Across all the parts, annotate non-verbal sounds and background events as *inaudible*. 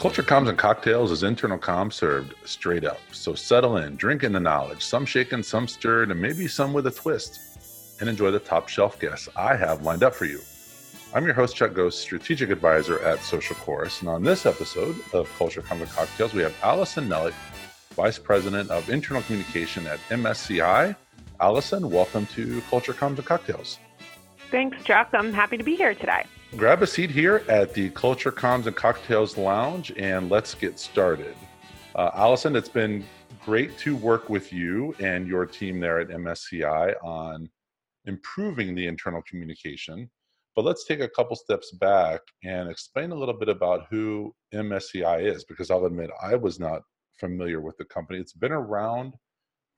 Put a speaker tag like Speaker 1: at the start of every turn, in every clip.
Speaker 1: Culture Comms and Cocktails is internal comms served straight up. So settle in, drink in the knowledge, some shaken, some stirred, and maybe some with a twist, and enjoy the top shelf guests I have lined up for you. I'm your host, Chuck Gose, strategic advisor at Social Chorus. And on this episode of Culture Comms and Cocktails, we have Allison Nellick, Vice President of Internal Communication at MSCI. Allison, welcome to Culture Comms and Cocktails.
Speaker 2: Thanks, Chuck. I'm happy to be here today
Speaker 1: grab a seat here at the Culture Comms and Cocktails Lounge and let's get started. Uh, Allison, it's been great to work with you and your team there at MSCI on improving the internal communication. But let's take a couple steps back and explain a little bit about who MSCI is, because I'll admit I was not familiar with the company. It's been around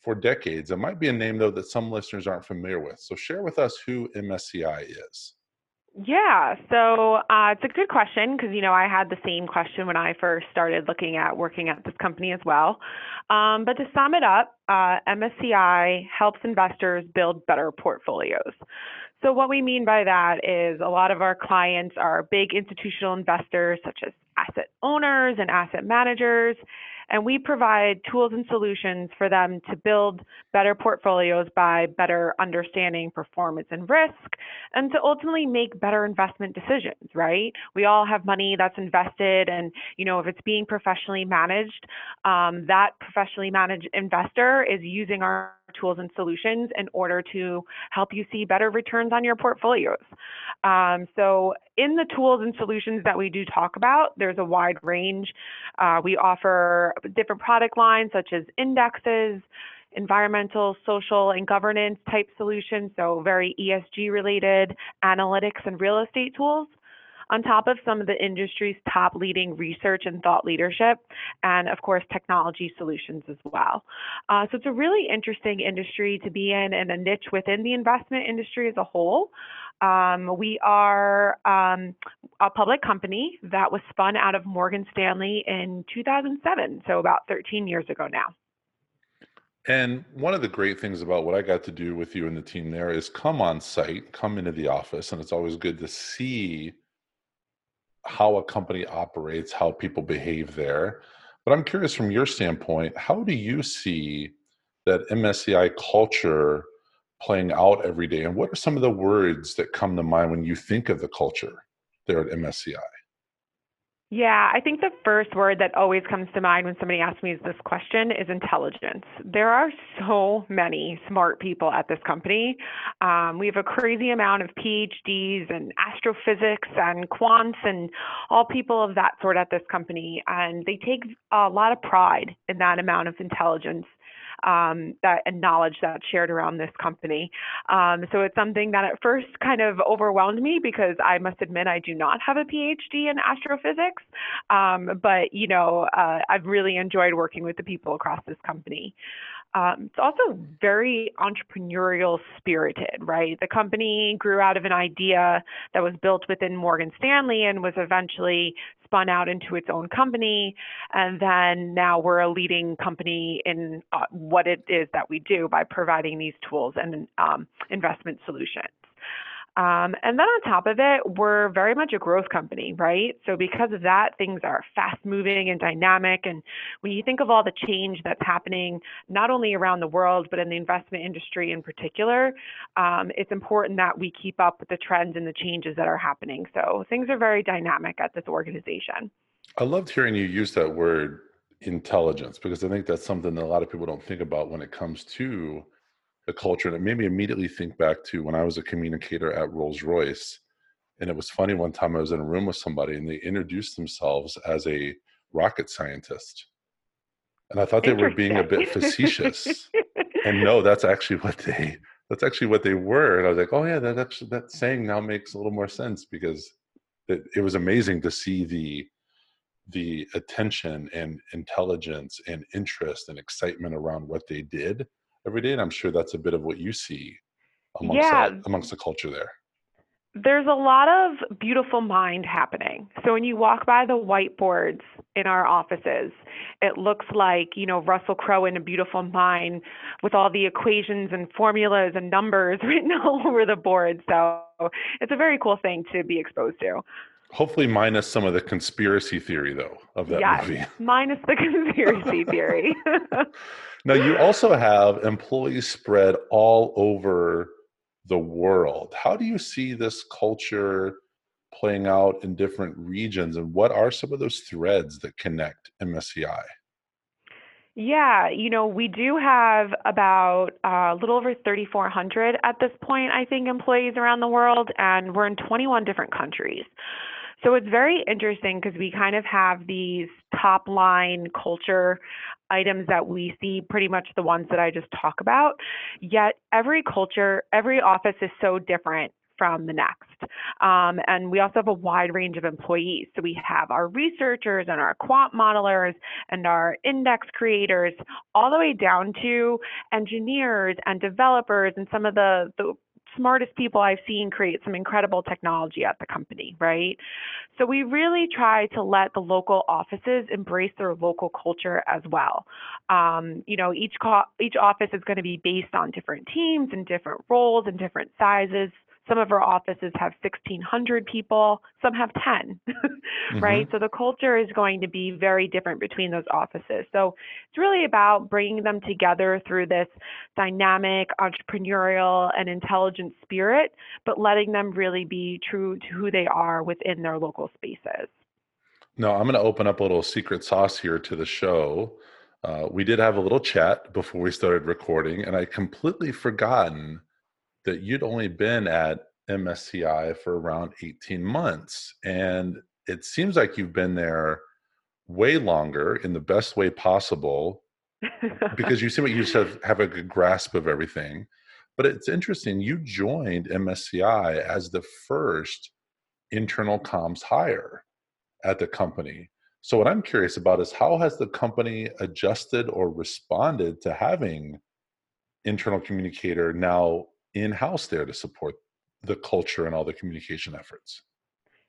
Speaker 1: for decades. It might be a name, though, that some listeners aren't familiar with. So share with us who MSCI is.
Speaker 2: Yeah, so uh, it's a good question because you know I had the same question when I first started looking at working at this company as well. Um, but to sum it up, uh, MSCI helps investors build better portfolios. So what we mean by that is a lot of our clients are big institutional investors such as asset owners and asset managers, and we provide tools and solutions for them to build better portfolios by better understanding performance and risk and to ultimately make better investment decisions, right? We all have money that's invested and, you know, if it's being professionally managed, um, that professionally managed investor is using our tools and solutions in order to help you see better returns on your portfolios. Um, so, in the tools and solutions that we do talk about, there's a wide range. Uh, we offer different product lines such as indexes, environmental, social, and governance type solutions, so very ESG related analytics and real estate tools on top of some of the industry's top leading research and thought leadership, and of course, technology solutions as well. Uh, so it's a really interesting industry to be in and a niche within the investment industry as a whole. Um, we are um, a public company that was spun out of Morgan Stanley in 2007, so about 13 years ago now.
Speaker 1: And one of the great things about what I got to do with you and the team there is come on site, come into the office, and it's always good to see how a company operates, how people behave there. But I'm curious from your standpoint, how do you see that MSCI culture playing out every day? And what are some of the words that come to mind when you think of the culture there at MSCI?
Speaker 2: Yeah, I think the first word that always comes to mind when somebody asks me this question is intelligence. There are so many smart people at this company. Um, we have a crazy amount of PhDs and astrophysics and quants and all people of that sort at this company. And they take a lot of pride in that amount of intelligence um, that and knowledge that's shared around this company. Um, so it's something that at first kind of overwhelmed me because I must admit I do not have a PhD in astrophysics. Um, but you know, uh, I've really enjoyed working with the people across this company. Um, it's also very entrepreneurial spirited, right? The company grew out of an idea that was built within Morgan Stanley and was eventually spun out into its own company. And then now we're a leading company in uh, what it is that we do by providing these tools and um, investment solutions. Um, and then on top of it, we're very much a growth company, right? So because of that, things are fast moving and dynamic. And when you think of all the change that's happening, not only around the world, but in the investment industry in particular, um, it's important that we keep up with the trends and the changes that are happening. So things are very dynamic at this organization.
Speaker 1: I loved hearing you use that word intelligence because I think that's something that a lot of people don't think about when it comes to the culture and it made me immediately think back to when i was a communicator at rolls royce and it was funny one time i was in a room with somebody and they introduced themselves as a rocket scientist. And i thought they were being a bit facetious. And no that's actually what they that's actually what they were. And i was like oh yeah that actually that saying now makes a little more sense because it, it was amazing to see the the attention and intelligence and interest and excitement around what they did every day and i'm sure that's a bit of what you see amongst, yeah. the, amongst the culture there
Speaker 2: there's a lot of beautiful mind happening. So when you walk by the whiteboards in our offices, it looks like, you know, Russell Crowe in a beautiful mind with all the equations and formulas and numbers *laughs* written all over the board. So it's a very cool thing to be exposed to.
Speaker 1: Hopefully, minus some of the conspiracy theory, though, of that
Speaker 2: yes,
Speaker 1: movie. *laughs*
Speaker 2: minus the conspiracy *laughs* theory. *laughs*
Speaker 1: now, you also have employees spread all over the world. How do you see this culture playing out in different regions, and what are some of those threads that connect MSCI?
Speaker 2: Yeah, you know, we do have about uh, a little over 3,400 at this point, I think, employees around the world, and we're in 21 different countries. So it's very interesting because we kind of have these top line culture items that we see pretty much the ones that I just talk about. Yet every culture, every office is so different from the next. Um, and we also have a wide range of employees. So we have our researchers and our quant modelers and our index creators, all the way down to engineers and developers and some of the, the smartest people I've seen create some incredible technology at the company, right? So we really try to let the local offices embrace their local culture as well. Um, you know, each co- each office is going to be based on different teams and different roles and different sizes. Some of our offices have 1,600 people, some have 10, *laughs* mm-hmm. right? So the culture is going to be very different between those offices. So it's really about bringing them together through this dynamic, entrepreneurial, and intelligent spirit, but letting them really be true to who they are within their local spaces.
Speaker 1: No, I'm going to open up a little secret sauce here to the show. Uh, we did have a little chat before we started recording, and I completely forgotten that you'd only been at MSCI for around 18 months. And it seems like you've been there way longer in the best way possible because you seem like you just have, have a good grasp of everything. But it's interesting, you joined MSCI as the first internal comms hire at the company. So, what I'm curious about is how has the company adjusted or responded to having internal communicator now in house there to support the culture and all the communication efforts?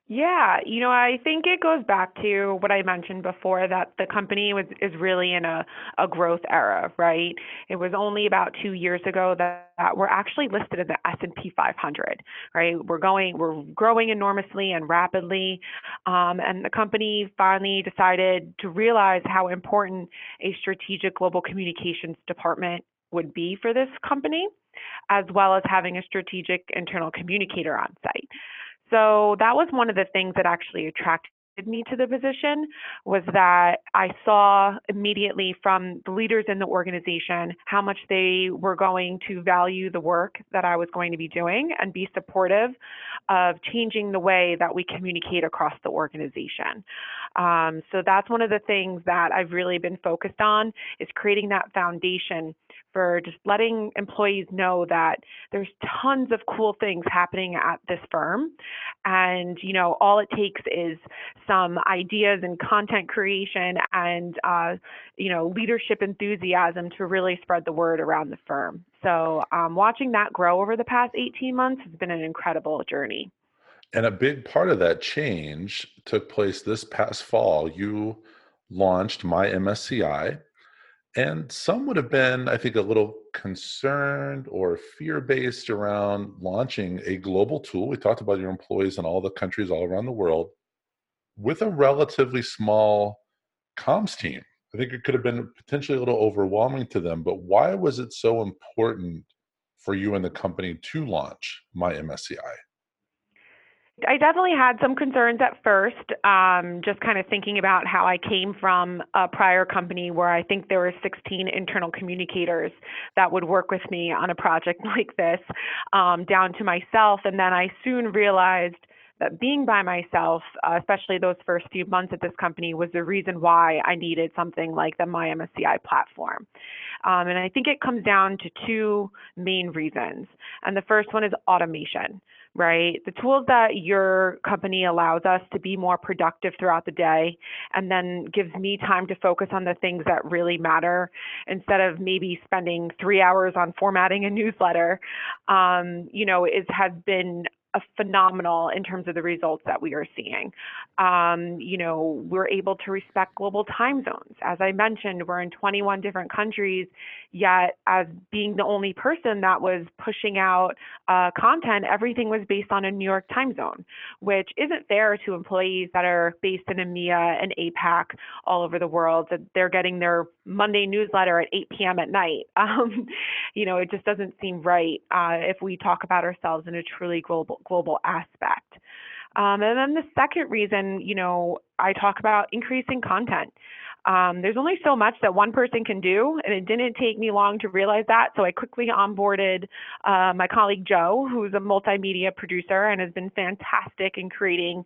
Speaker 2: Yeah, you know, I think it goes back to what I mentioned before that the company was is really in a, a growth era, right? It was only about two years ago that, that we're actually listed in the S and P 500, right? We're going, we're growing enormously and rapidly, um, and the company finally decided to realize how important a strategic global communications department would be for this company as well as having a strategic internal communicator on site. So that was one of the things that actually attracted me to the position was that I saw immediately from the leaders in the organization how much they were going to value the work that I was going to be doing and be supportive of changing the way that we communicate across the organization. Um, so that's one of the things that I've really been focused on is creating that foundation for just letting employees know that there's tons of cool things happening at this firm. And you know all it takes is some ideas and content creation and uh, you know leadership enthusiasm to really spread the word around the firm. So um, watching that grow over the past 18 months has been an incredible journey.
Speaker 1: And a big part of that change took place this past fall. You launched my msci and some would have been, I think, a little concerned or fear based around launching a global tool. We talked about your employees in all the countries all around the world with a relatively small comms team. I think it could have been potentially a little overwhelming to them, but why was it so important for you and the company to launch my MSCI?
Speaker 2: I definitely had some concerns at first, um, just kind of thinking about how I came from a prior company where I think there were 16 internal communicators that would work with me on a project *laughs* like this, um, down to myself. And then I soon realized that being by myself, uh, especially those first few months at this company, was the reason why I needed something like the MyMSCI platform. Um, and I think it comes down to two main reasons. And the first one is automation right? The tools that your company allows us to be more productive throughout the day and then gives me time to focus on the things that really matter instead of maybe spending three hours on formatting a newsletter, um, you know, is has been phenomenal in terms of the results that we are seeing. Um, you know, we're able to respect global time zones. As I mentioned, we're in 21 different countries, yet as being the only person that was pushing out uh, content, everything was based on a New York time zone, which isn't fair to employees that are based in EMEA and APAC all over the world. That they're getting their Monday newsletter at 8 p.m. at night. *laughs* Um, you know, it just doesn't seem right uh, if we talk about ourselves in a truly global global aspect. Um, and then the second reason, you know, I talk about increasing content. Um, there's only so much that one person can do, and it didn't take me long to realize that. So I quickly onboarded uh, my colleague Joe, who's a multimedia producer and has been fantastic in creating,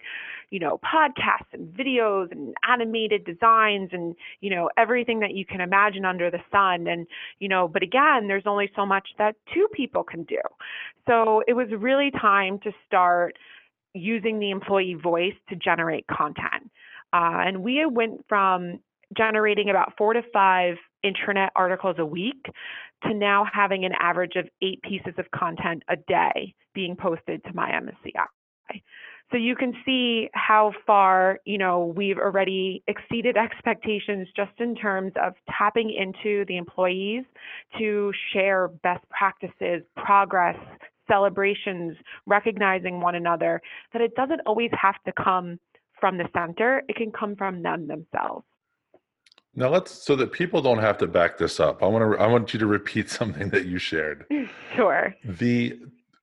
Speaker 2: you know, podcasts and videos and animated designs and you know everything that you can imagine under the sun. And you know, but again, there's only so much that two people can do. So it was really time to start using the employee voice to generate content. Uh, and we went from generating about four to five intranet articles a week to now having an average of eight pieces of content a day being posted to my MSCI. So you can see how far, you know, we've already exceeded expectations just in terms of tapping into the employees to share best practices, progress, celebrations, recognizing one another, that it doesn't always have to come from the center, it can come from them themselves.
Speaker 1: Now let's so that people don't have to back this up. I want to I want you to repeat *laughs* something that you shared. *laughs*
Speaker 2: Sure.
Speaker 1: The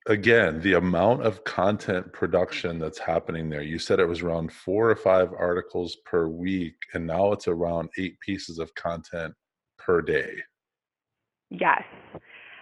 Speaker 1: again, the amount of content production that's happening there. You said it was around 4 or 5 articles per week and now it's around 8 pieces of content per day.
Speaker 2: Yes.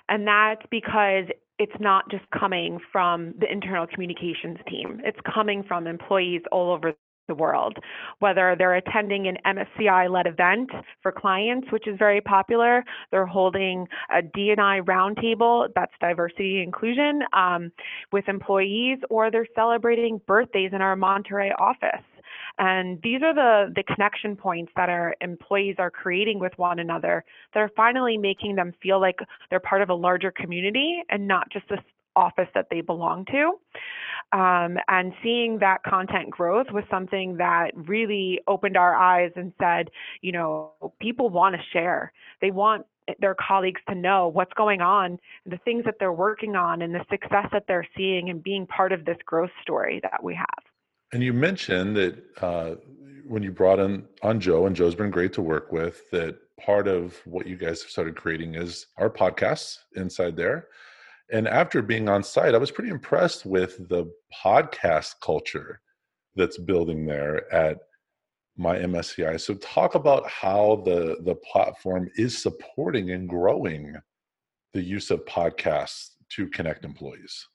Speaker 2: And that's because it's not just coming from the internal communications team. It's coming from employees all over the world, whether they're attending an MSCI led event for clients, which is very popular, they're holding a D&I roundtable, that's diversity inclusion, um, with employees, or they're celebrating birthdays in our Monterrey office. And these are the, the connection points that our employees are creating with one another that are finally making them feel like they're part of a larger community and not just this office that they belong to. Um, and seeing that content growth was something that really opened our eyes and said, you know, people want to share. They want their colleagues to know what's going on, the things that they're working on, and the success that they're seeing, and being part of this growth story that we have.
Speaker 1: And you mentioned that uh, when you brought in on Joe, and Joe's been great to work with, that part of what you guys have started creating is our podcasts inside there. And after being on site, I was pretty impressed with the podcast culture that's building there at my MSCI. So talk about how the the platform is supporting and growing the use of podcasts to connect employees.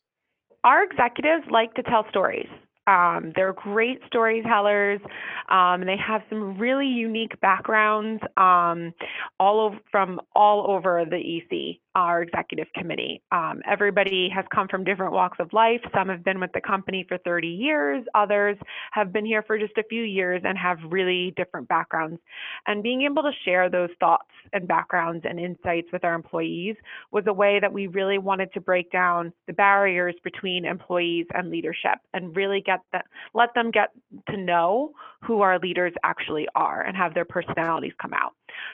Speaker 2: Our executives like to tell stories. Um, they're great storytellers. Um, they have some really unique backgrounds um, all from all over the EC our executive committee. Um, everybody has come from different walks of life. Some have been with the company for 30 years, others have been here for just a few years and have really different backgrounds. And being able to share those thoughts and backgrounds and insights with our employees was a way that we really wanted to break down the barriers between employees and leadership and really get the, let them get to know who our leaders actually are and have their personalities come out.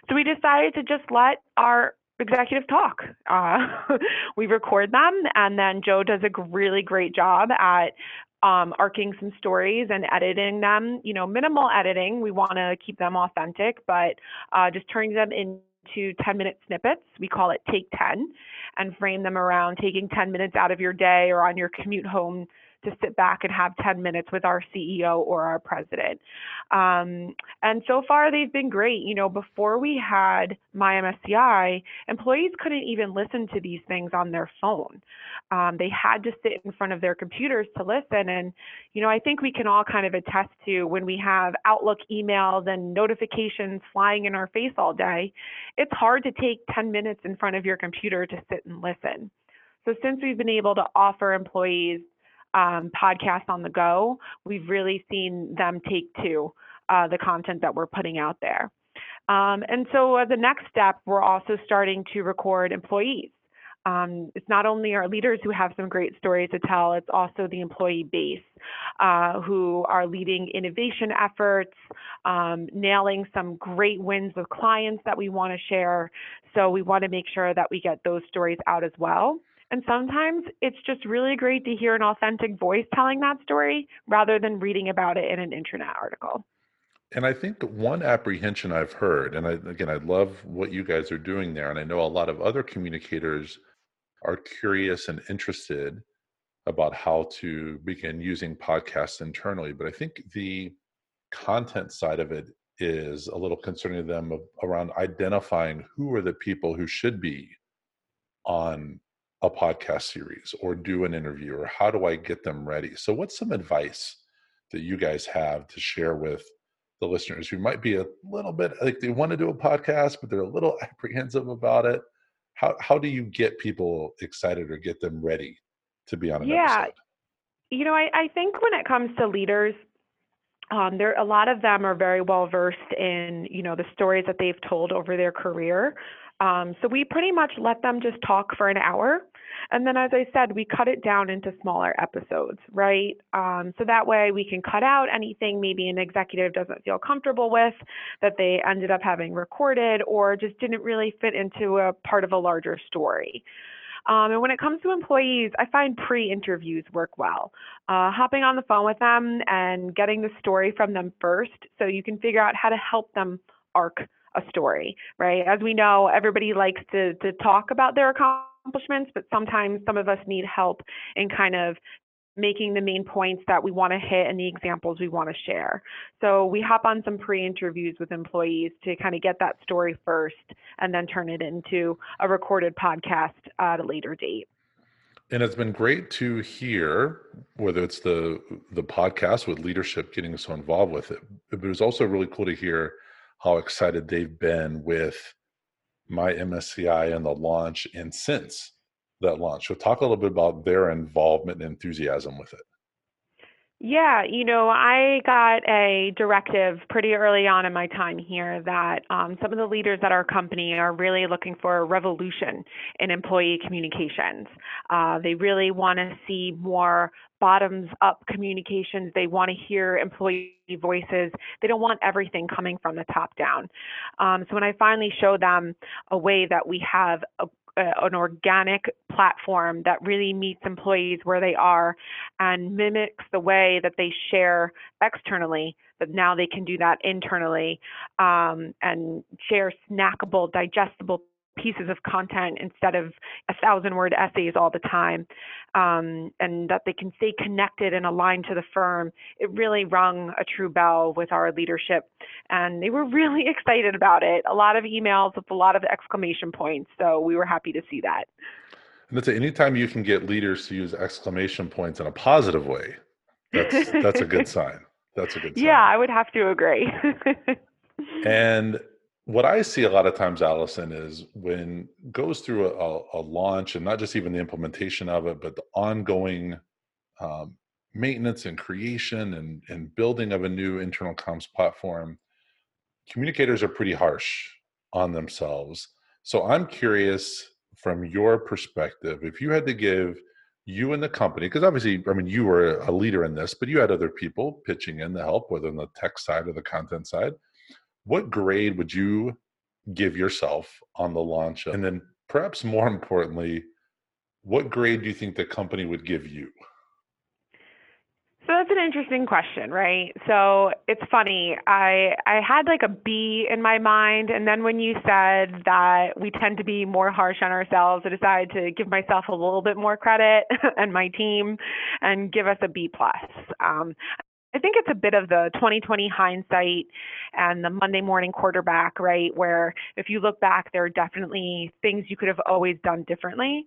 Speaker 2: So we decided to just let our executive talk. Uh, *laughs* we record them, and then Joe does a really great job at um, arcing some stories and editing them. You know, minimal editing. We want to keep them authentic, but uh, just turning them into 10 minute snippets. We call it Take 10 and frame them around taking 10 minutes out of your day or on your commute home to sit back and have 10 minutes with our CEO or our president. Um, and so far, they've been great. You know, before we had my MSCI, employees couldn't even listen to these things on their phone. Um, they had to sit in front of their computers to listen. And, you know, I think we can all kind of attest to when we have Outlook emails and notifications flying in our face all day, it's hard to take 10 minutes in front of your computer to sit and listen. So since we've been able to offer employees um, podcasts on the go, we've really seen them take to uh, the content that we're putting out there. Um, and so, uh, the next step, we're also starting to record employees. um, it's not only our leaders who have some great stories to tell, it's also the employee base uh, who are leading innovation efforts, um, nailing some great wins with clients that we want to share. So we want to make sure that we get those stories out as well. And sometimes it's just really great to hear an authentic voice telling that story rather than reading about it in an intranet article.
Speaker 1: And I think one apprehension I've heard, and I, again, I love what you guys are doing there, and I know a lot of other communicators are curious and interested about how to begin using podcasts internally. But I think the content side of it is a little concerning to them around identifying who are the people who should be on a podcast series or do an interview or how do I get them ready? So, what's some advice that you guys have to share with the listeners who might be a little bit like they want to do a podcast, but they're a little *laughs* apprehensive about it? how how do you get people excited or get them ready to be on an
Speaker 2: yeah.
Speaker 1: episode?
Speaker 2: You know, I, I think when it comes to leaders, um, there a lot of them are very well versed in you know the stories that they've told over their career. Um, so we pretty much let them just talk for an hour and then, as I said, we cut it down into smaller episodes, right? Um, so that way we can cut out anything maybe an executive doesn't feel comfortable with that they ended up having recorded or just didn't really fit into a part of a larger story. Um, and when it comes to employees, I find pre interviews work well. Uh, hopping on the phone with them and getting the story from them first so you can figure out how to help them arc a story, right? As we know, everybody likes to, to talk about their accomplishments but sometimes some of us need help in kind of making the main points that we want to hit and the examples we want to share. So we hop on some pre-interviews with employees to kind of get that story first and then turn it into a recorded podcast at a later date.
Speaker 1: And it's been great to hear whether it's the the podcast with leadership getting so involved with it. But it was also really cool to hear how excited they've been with my MSCI and the launch and since that launch. So talk a little bit about their involvement and enthusiasm with it.
Speaker 2: Yeah, you know, I got a directive pretty early on in my time here that um, some of the leaders at our company are really looking for a revolution in employee communications. Uh, they really want to see more bottoms up communications. They want to hear employee voices. They don't want everything coming from the top down. Um, so when I finally show them a way that we have a an organic platform that really meets employees where they are and mimics the way that they share externally but now they can do that internally um, and share snackable digestible pieces of content instead of a thousand word essays all the time um, and that they can stay connected and aligned to the firm it really rung a true bell with our leadership and they were *laughs* really excited about it. A lot of emails with a lot of exclamation points so we were happy to see that.
Speaker 1: And that's anytime you can get leaders to use exclamation points in a positive way that's that's a good *laughs* sign. That's a good sign.
Speaker 2: yeah i would have to agree. *laughs*
Speaker 1: And what I see a lot of times, Allison, is when goes through a, a, launch and not just even the implementation of it, but the ongoing um, maintenance and creation and, and building of a new internal comms platform, communicators are pretty harsh on themselves. So I'm curious from your perspective, if you had to give you and the company, because obviously, I mean, you were a leader in this, but you had other people pitching in to help, whether on the tech side or the content side what grade would you give yourself on the launch? And then perhaps more *laughs* importantly, what grade do you think the company would give you?
Speaker 2: So that's an interesting question, right? So it's funny. I I had like a B in my mind, and then when you said that we tend to be more harsh on ourselves, I decided to give myself a little bit more credit *laughs* and my team, and give us a B plus. Um, I think it's a bit of the 2020 hindsight and the Monday morning quarterback, right? Where if you look back, there are definitely things you could have always done differently.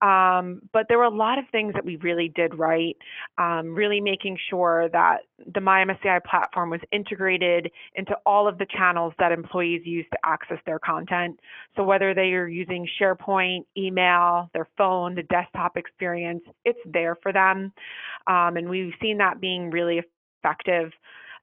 Speaker 2: Um, but there were a lot of things that we really did right, um, really making sure that the MyMSCI platform was integrated into all of the channels that employees use to access their content. So whether they are using SharePoint, email, their phone, the desktop experience, it's there for them. Um, and we've seen that being really effective.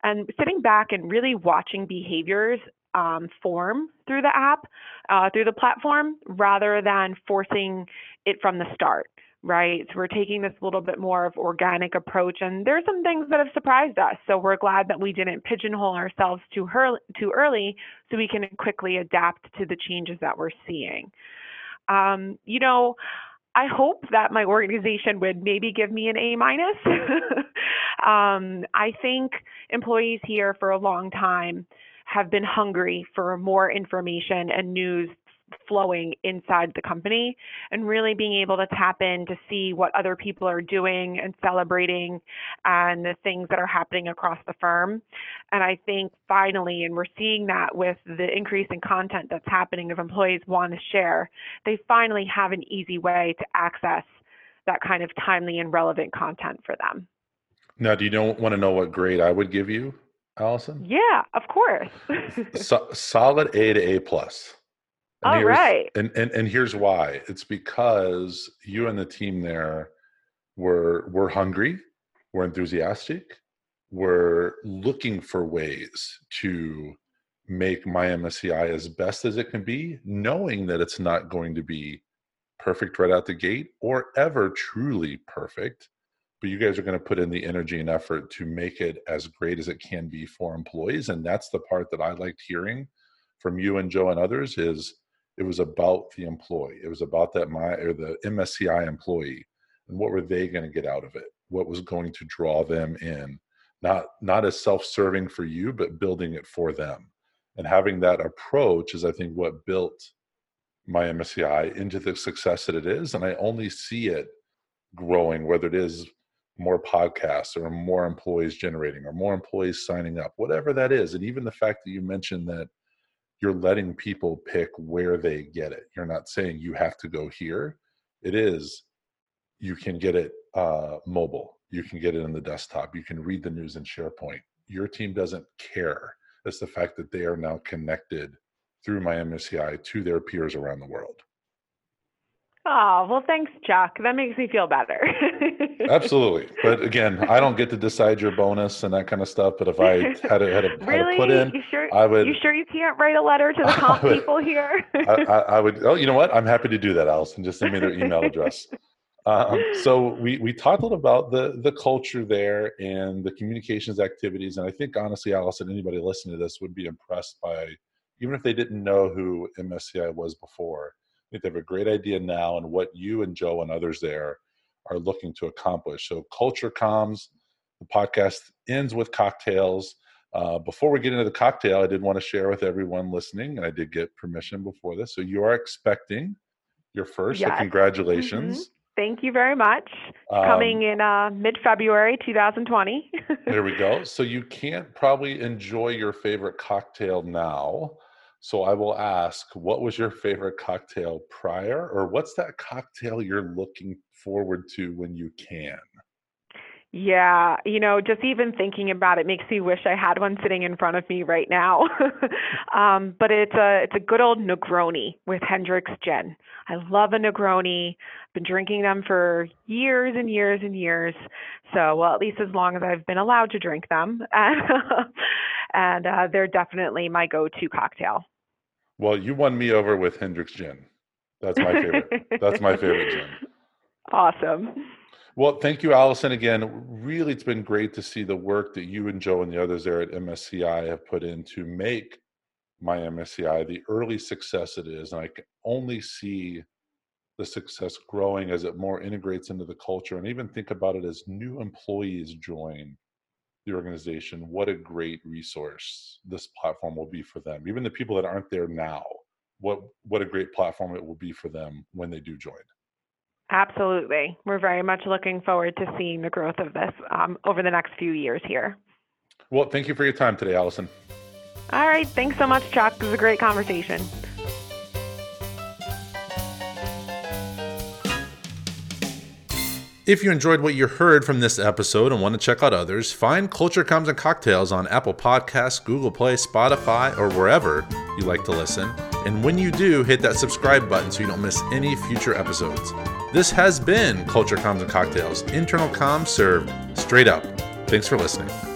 Speaker 2: And sitting back and really watching behaviors um, form through the app, uh, through the platform, rather than forcing it from the start right? So we're taking this little bit more of organic approach, and there's some things that have surprised us. So we're glad that we didn't pigeonhole ourselves too, hur- too early, so we can quickly adapt to the changes that we're seeing. Um, you know, I hope that my organization would maybe give me an A minus. *laughs* um, I think employees here for a long time have been hungry for more information and news flowing inside the company and really being able to tap in to see what other people are doing and celebrating and the things that are happening across the firm. And I think finally, and we're seeing that with the increase in content that's happening if employees want to share, they finally have an easy way to access that kind of timely and relevant content for them.
Speaker 1: Now, do you don't want to know what grade I would give you, Allison?
Speaker 2: Yeah, of course. *laughs*
Speaker 1: so, solid A to A plus.
Speaker 2: And All right.
Speaker 1: And, and and here's why. It's because you and the team there were were hungry, were enthusiastic, were looking for ways to make my MSCI as best as it can be, knowing that it's not going to be perfect right out the gate or ever truly perfect. But you guys are going to put in the energy and effort to make it as great as it can be for employees. And that's the part that I liked hearing from you and Joe and others is it was about the employee. It was about that my or the MSCI employee and what were they going to get out of it? What was going to draw them in? Not not as self-serving for you, but building it for them. And having that approach is, I think, what built my MSCI into the success that it is. And I only see it growing, whether it is more podcasts or more employees generating or more employees signing up, whatever that is. And even the fact that you mentioned that you're letting people pick where they get it. You're not saying you have to go here. It is you can get it uh, mobile. You can get it in the desktop. You can read the news in SharePoint. Your team doesn't care. It's the fact that they are now connected through my MSCI to their peers around the world.
Speaker 2: Oh, well, thanks, Chuck. That makes me feel better. *laughs*
Speaker 1: Absolutely. But again, I don't get to decide your bonus and that kind of stuff. But if I had to, had to,
Speaker 2: really?
Speaker 1: had to put in,
Speaker 2: you sure,
Speaker 1: I would.
Speaker 2: You sure you can't write a letter to the *laughs* comp would, people here?
Speaker 1: I, I, I, would. Oh, you know what? I'm happy to do that, Allison. Just send me their email address. Um, so we we talked a little about the the culture there and the communications activities, and I think honestly, Allison, anybody listening to this would be impressed by, even if they didn't know who MSCI was before think they have a great idea now and what you and Joe and others there are looking to accomplish. So, Culture Comms, the podcast ends with cocktails. Uh, before we get into the cocktail, I did want to share with everyone listening, and I did get permission before this. So, you are expecting your first.
Speaker 2: Yes.
Speaker 1: So, congratulations. Mm-hmm.
Speaker 2: Thank you very much. Um, Coming in uh, mid February 2020. *laughs*
Speaker 1: there we go. So, you can't probably enjoy your favorite cocktail now. So I will ask, what was your favorite cocktail prior, or what's that cocktail you're looking forward to when you can?
Speaker 2: Yeah, you know, just even thinking about it makes me wish I had one sitting in front of me right now. *laughs* um, but it's a it's a good old Negroni with Hendrick's Gin. I love a Negroni. I've been drinking them for years and years and years. So, well, at least as long as I've been allowed to drink them, *laughs* and uh, they're definitely my go-to cocktail.
Speaker 1: Well, you won me over with Hendrick's Gin. That's my favorite. That's my favorite gin. *laughs*
Speaker 2: Awesome.
Speaker 1: Well, thank you, Allison. Again, really, it's been great to see the work that you and Joe and the others there at MSCI have put in to make my MSCI the early success it is. And I can only see the success growing as it more integrates into the culture and even think about it as new employees join the organization, what a great resource this platform will be for them. Even the people that aren't there now, what what a great platform it will be for them when they do join.
Speaker 2: Absolutely, we're very much looking forward to seeing the growth of this um, over the next few years here.
Speaker 1: Well, thank you for your time today, Allison.
Speaker 2: All right, thanks so much, Chuck. It was a great conversation.
Speaker 1: If you enjoyed what you heard from this episode and want to check out others, find Culture Comms and Cocktails on Apple Podcasts, Google Play, Spotify, or wherever you like to listen. And when you do, hit that subscribe button so you don't miss any future episodes. This has been Culture Comms and Cocktails, internal comms served straight up. Thanks for listening.